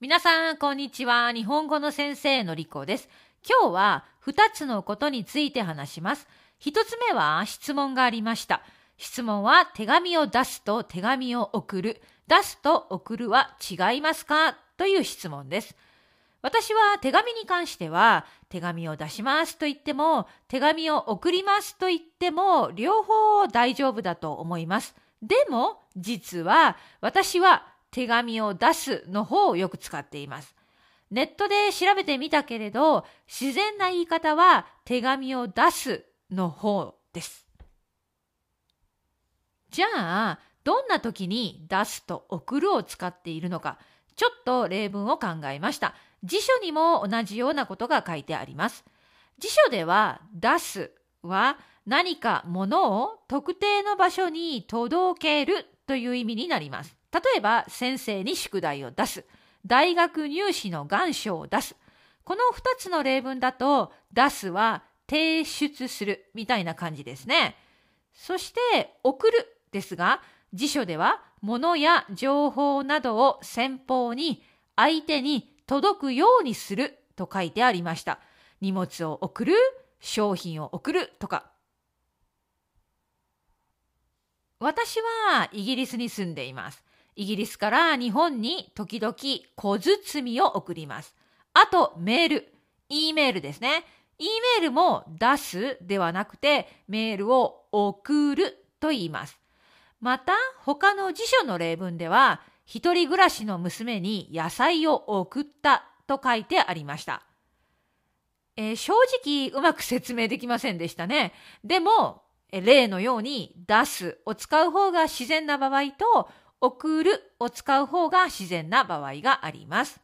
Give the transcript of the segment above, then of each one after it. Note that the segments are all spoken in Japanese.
皆さん、こんにちは。日本語の先生のりこです。今日は2つのことについて話します。1つ目は質問がありました。質問は手紙を出すと手紙を送る。出すと送るは違いますか？という質問です。私は手紙に関しては手紙を出しますと言っても手紙を送りますと言っても両方大丈夫だと思います。でも実は私は手紙を出すの方をよく使っています。ネットで調べてみたけれど、自然な言い方は手紙を出すの方です。じゃあ、どんな時に出すと送るを使っているのか、ちょっと例文を考えました。辞書にも同じようなことが書いてあります。辞書では出すは何かものを特定の場所に届けるという意味になります。例えば先生に宿題を出す。大学入試の願書を出す。この2つの例文だと出すは提出するみたいな感じですね。そして送るですが辞書では物や情報などを先方に相手に届くようにすると書いてありました。荷物を送る、商品を送るとか。私はイギリスに住んでいます。イギリスから日本に時々小包を送ります。あとメール、E メールですね。E メールも出すではなくてメールを送ると言います。また他の辞書の例文では一人暮らしの娘に野菜を送ったと書いてありました。えー、正直うまく説明できませんでしたね。でも例のように出すを使う方が自然な場合と送るを使う方が自然な場合があります。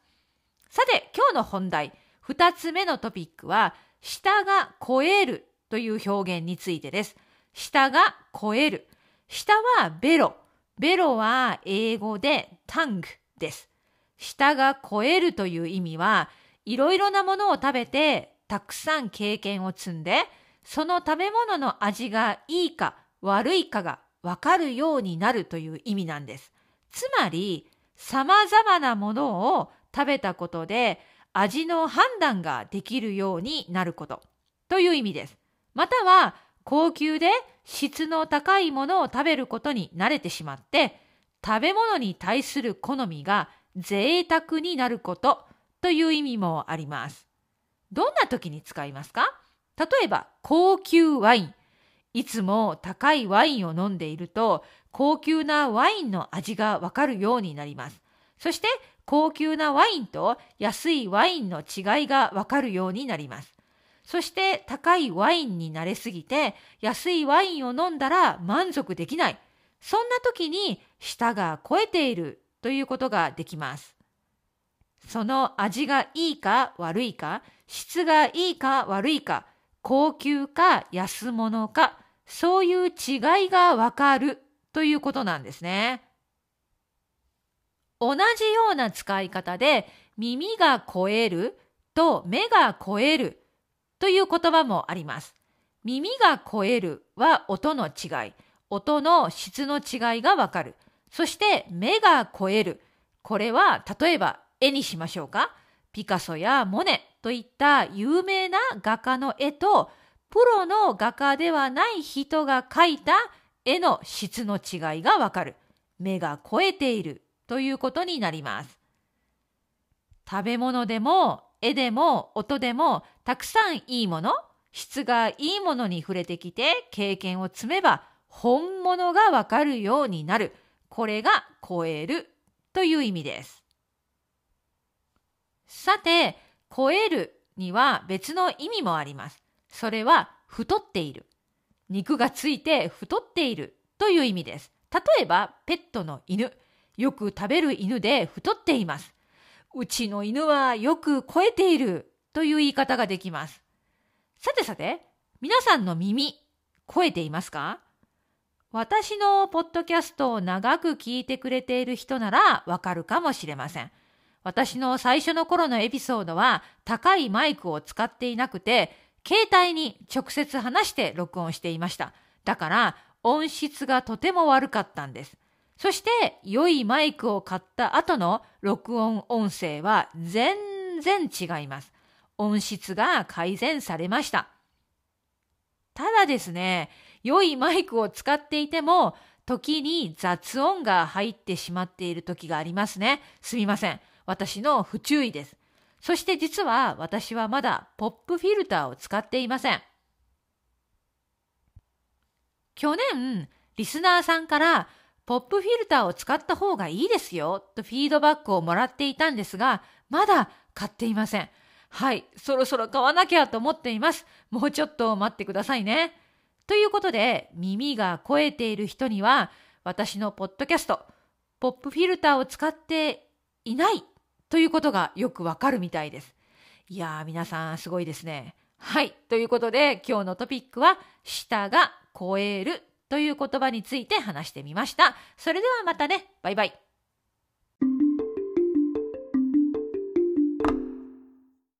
さて、今日の本題、二つ目のトピックは、下が超えるという表現についてです。下が超える。下はベロ。ベロは英語でタングです。下が超えるという意味は、いろいろなものを食べてたくさん経験を積んで、その食べ物の味がいいか悪いかがわかるようになるという意味なんです。つまり、様々なものを食べたことで味の判断ができるようになることという意味です。または、高級で質の高いものを食べることに慣れてしまって、食べ物に対する好みが贅沢になることという意味もあります。どんな時に使いますか？例えば、高級ワイン。いつも高いワインを飲んでいると高級なワインの味がわかるようになります。そして高級なワインと安いワインの違いがわかるようになります。そして高いワインに慣れすぎて安いワインを飲んだら満足できない。そんな時に舌が肥えているということができます。その味がいいか悪いか、質がいいか悪いか、高級か安物か、そういう違いがわかるということなんですね。同じような使い方で耳が超えると目が超えるという言葉もあります。耳が超えるは音の違い、音の質の違いがわかる。そして目が超える。これは例えば絵にしましょうか。ピカソやモネといった有名な画家の絵とプロの画家ではない人が描いた絵の質の違いがわかる。目が超えているということになります。食べ物でも絵でも音でもたくさんいいもの、質がいいものに触れてきて経験を積めば本物がわかるようになる。これが超えるという意味です。さて、超えるには別の意味もあります。それは太っている。肉がついて太っているという意味です。例えば、ペットの犬。よく食べる犬で太っています。うちの犬はよく超えているという言い方ができます。さてさて、皆さんの耳、超えていますか？私のポッドキャストを長く聞いてくれている人ならわかるかもしれません。私の最初の頃のエピソードは高いマイクを使っていなくて携帯に直接話して録音していました。だから音質がとても悪かったんです。そして良いマイクを買った後の録音音声は全然違います。音質が改善されました。ただですね、良いマイクを使っていても時に雑音が入ってしまっている時がありますね。すみません。私の不注意です。そして実は私はまだポップフィルターを使っていません。去年、リスナーさんからポップフィルターを使った方がいいですよとフィードバックをもらっていたんですが、まだ買っていません。はい、そろそろ買わなきゃと思っています。もうちょっと待ってくださいね。ということで、耳が肥えている人には、私のポッドキャスト、ポップフィルターを使っていないということがよくわかるみたいです。いやー、皆さんすごいですね。はい。ということで、今日のトピックは、舌が超えるという言葉について話してみました。それではまたね。バイバイ。